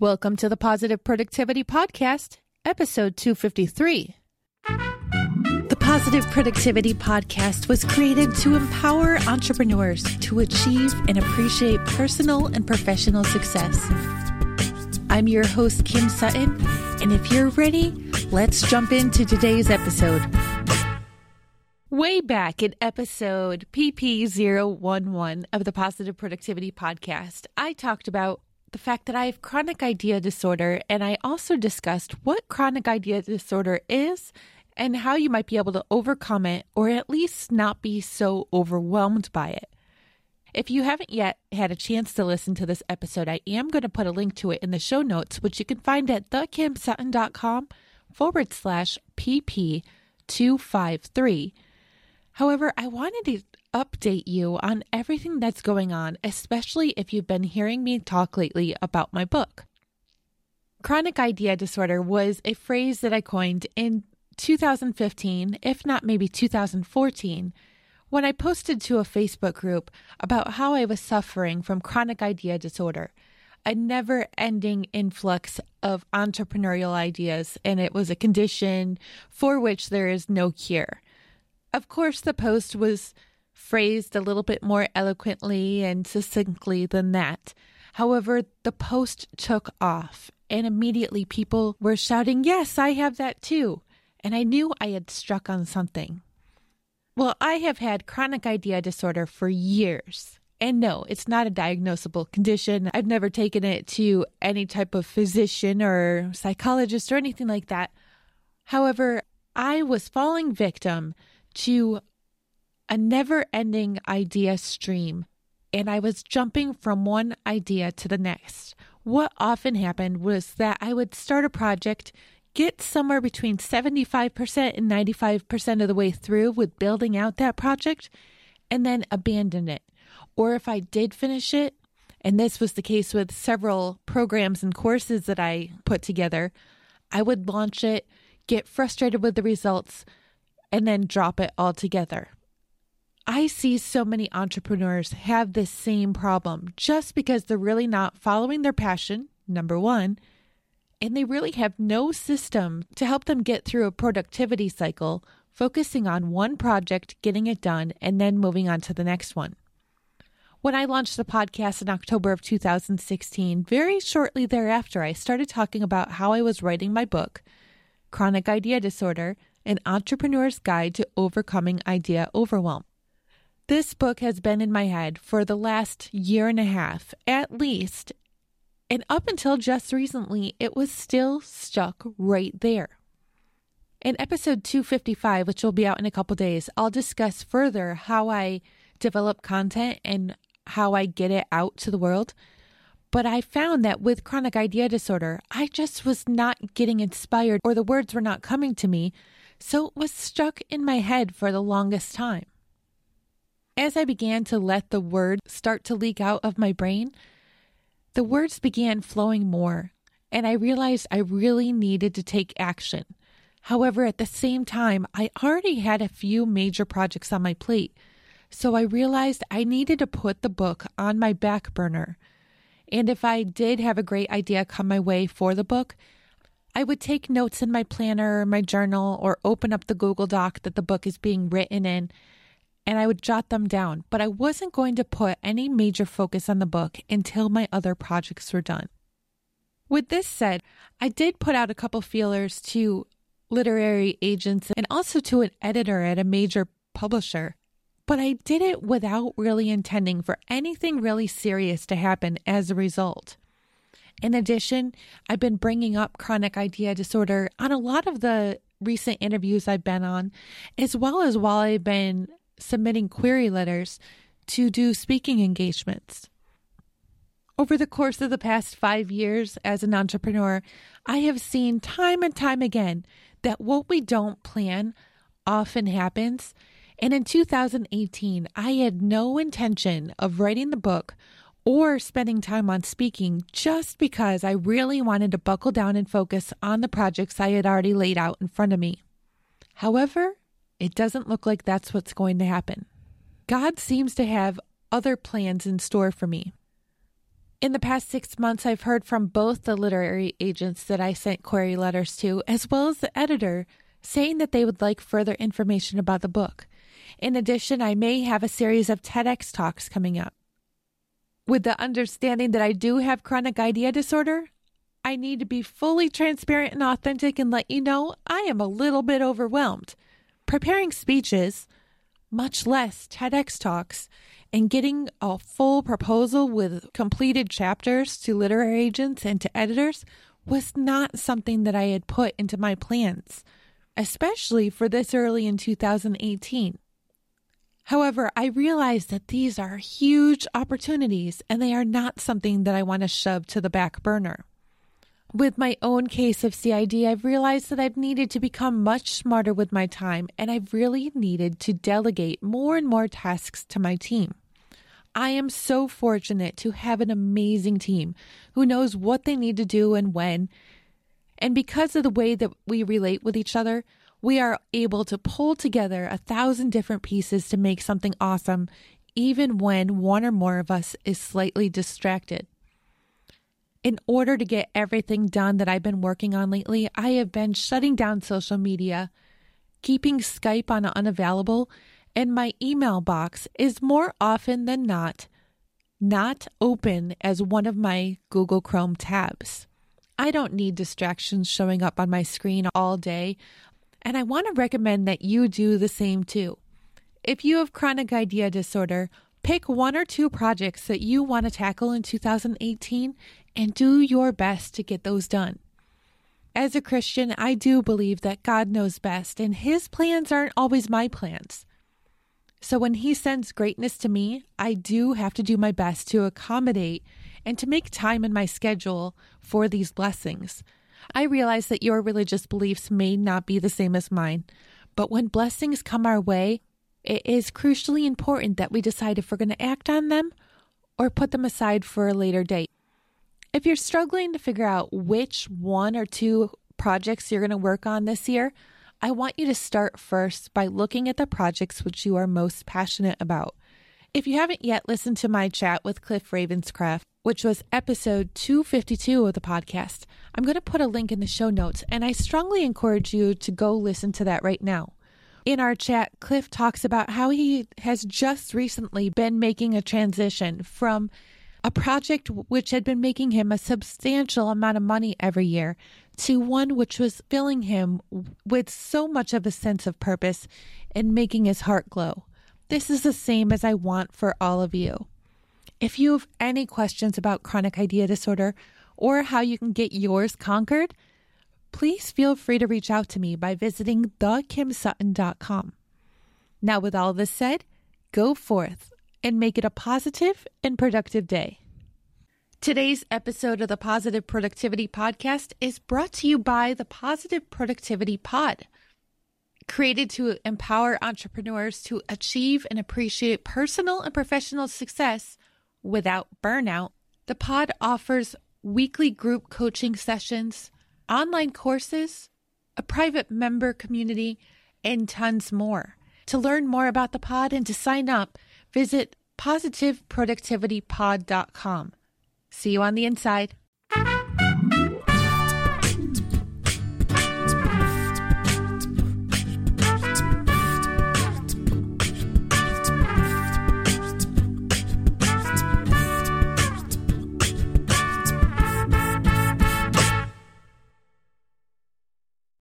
Welcome to the Positive Productivity Podcast, episode 253. The Positive Productivity Podcast was created to empower entrepreneurs to achieve and appreciate personal and professional success. I'm your host, Kim Sutton, and if you're ready, let's jump into today's episode. Way back in episode PP011 of the Positive Productivity Podcast, I talked about the fact that I have chronic idea disorder, and I also discussed what chronic idea disorder is and how you might be able to overcome it or at least not be so overwhelmed by it. If you haven't yet had a chance to listen to this episode, I am going to put a link to it in the show notes, which you can find at thekimsutton.com forward slash pp253. However, I wanted to update you on everything that's going on, especially if you've been hearing me talk lately about my book. Chronic idea disorder was a phrase that I coined in 2015, if not maybe 2014, when I posted to a Facebook group about how I was suffering from chronic idea disorder, a never ending influx of entrepreneurial ideas, and it was a condition for which there is no cure. Of course, the post was phrased a little bit more eloquently and succinctly than that. However, the post took off, and immediately people were shouting, Yes, I have that too. And I knew I had struck on something. Well, I have had chronic idea disorder for years. And no, it's not a diagnosable condition. I've never taken it to any type of physician or psychologist or anything like that. However, I was falling victim to a never ending idea stream, and I was jumping from one idea to the next. What often happened was that I would start a project, get somewhere between 75% and 95% of the way through with building out that project, and then abandon it. Or if I did finish it, and this was the case with several programs and courses that I put together, I would launch it, get frustrated with the results, and then drop it altogether. I see so many entrepreneurs have this same problem just because they're really not following their passion, number one, and they really have no system to help them get through a productivity cycle, focusing on one project, getting it done, and then moving on to the next one. When I launched the podcast in October of 2016, very shortly thereafter, I started talking about how I was writing my book, Chronic Idea Disorder An Entrepreneur's Guide to Overcoming Idea Overwhelm. This book has been in my head for the last year and a half, at least. And up until just recently, it was still stuck right there. In episode 255, which will be out in a couple days, I'll discuss further how I develop content and how I get it out to the world. But I found that with chronic idea disorder, I just was not getting inspired or the words were not coming to me. So it was stuck in my head for the longest time. As I began to let the words start to leak out of my brain, the words began flowing more, and I realized I really needed to take action. However, at the same time, I already had a few major projects on my plate, so I realized I needed to put the book on my back burner. And if I did have a great idea come my way for the book, I would take notes in my planner my journal or open up the Google Doc that the book is being written in and I would jot them down, but I wasn't going to put any major focus on the book until my other projects were done. With this said, I did put out a couple feelers to literary agents and also to an editor at a major publisher, but I did it without really intending for anything really serious to happen as a result. In addition, I've been bringing up chronic idea disorder on a lot of the recent interviews I've been on, as well as while I've been submitting query letters to do speaking engagements. Over the course of the past five years as an entrepreneur, I have seen time and time again that what we don't plan often happens. And in 2018, I had no intention of writing the book or spending time on speaking just because I really wanted to buckle down and focus on the projects I had already laid out in front of me. However, it doesn't look like that's what's going to happen. God seems to have other plans in store for me. In the past six months, I've heard from both the literary agents that I sent query letters to, as well as the editor, saying that they would like further information about the book. In addition, I may have a series of TEDx talks coming up. With the understanding that I do have chronic idea disorder, I need to be fully transparent and authentic and let you know I am a little bit overwhelmed. Preparing speeches, much less TEDx talks, and getting a full proposal with completed chapters to literary agents and to editors was not something that I had put into my plans, especially for this early in 2018. However, I realize that these are huge opportunities and they are not something that I want to shove to the back burner. With my own case of CID, I've realized that I've needed to become much smarter with my time and I've really needed to delegate more and more tasks to my team. I am so fortunate to have an amazing team who knows what they need to do and when. And because of the way that we relate with each other, we are able to pull together a thousand different pieces to make something awesome, even when one or more of us is slightly distracted. In order to get everything done that I've been working on lately, I have been shutting down social media, keeping Skype on unavailable, and my email box is more often than not not open as one of my Google Chrome tabs. I don't need distractions showing up on my screen all day, and I want to recommend that you do the same too. If you have chronic idea disorder, pick one or two projects that you want to tackle in 2018 and do your best to get those done. As a Christian, I do believe that God knows best, and His plans aren't always my plans. So when He sends greatness to me, I do have to do my best to accommodate and to make time in my schedule for these blessings. I realize that your religious beliefs may not be the same as mine, but when blessings come our way, it is crucially important that we decide if we're going to act on them or put them aside for a later date. If you're struggling to figure out which one or two projects you're going to work on this year, I want you to start first by looking at the projects which you are most passionate about. If you haven't yet listened to my chat with Cliff Ravenscraft, which was episode 252 of the podcast, I'm going to put a link in the show notes, and I strongly encourage you to go listen to that right now. In our chat, Cliff talks about how he has just recently been making a transition from a project which had been making him a substantial amount of money every year, to one which was filling him with so much of a sense of purpose and making his heart glow. This is the same as I want for all of you. If you have any questions about chronic idea disorder or how you can get yours conquered, please feel free to reach out to me by visiting thekimsutton.com. Now, with all this said, go forth and make it a positive and productive day. Today's episode of the Positive Productivity Podcast is brought to you by the Positive Productivity Pod. Created to empower entrepreneurs to achieve and appreciate personal and professional success without burnout, the pod offers weekly group coaching sessions, online courses, a private member community, and tons more. To learn more about the pod and to sign up, visit positiveproductivitypod.com. See you on the inside.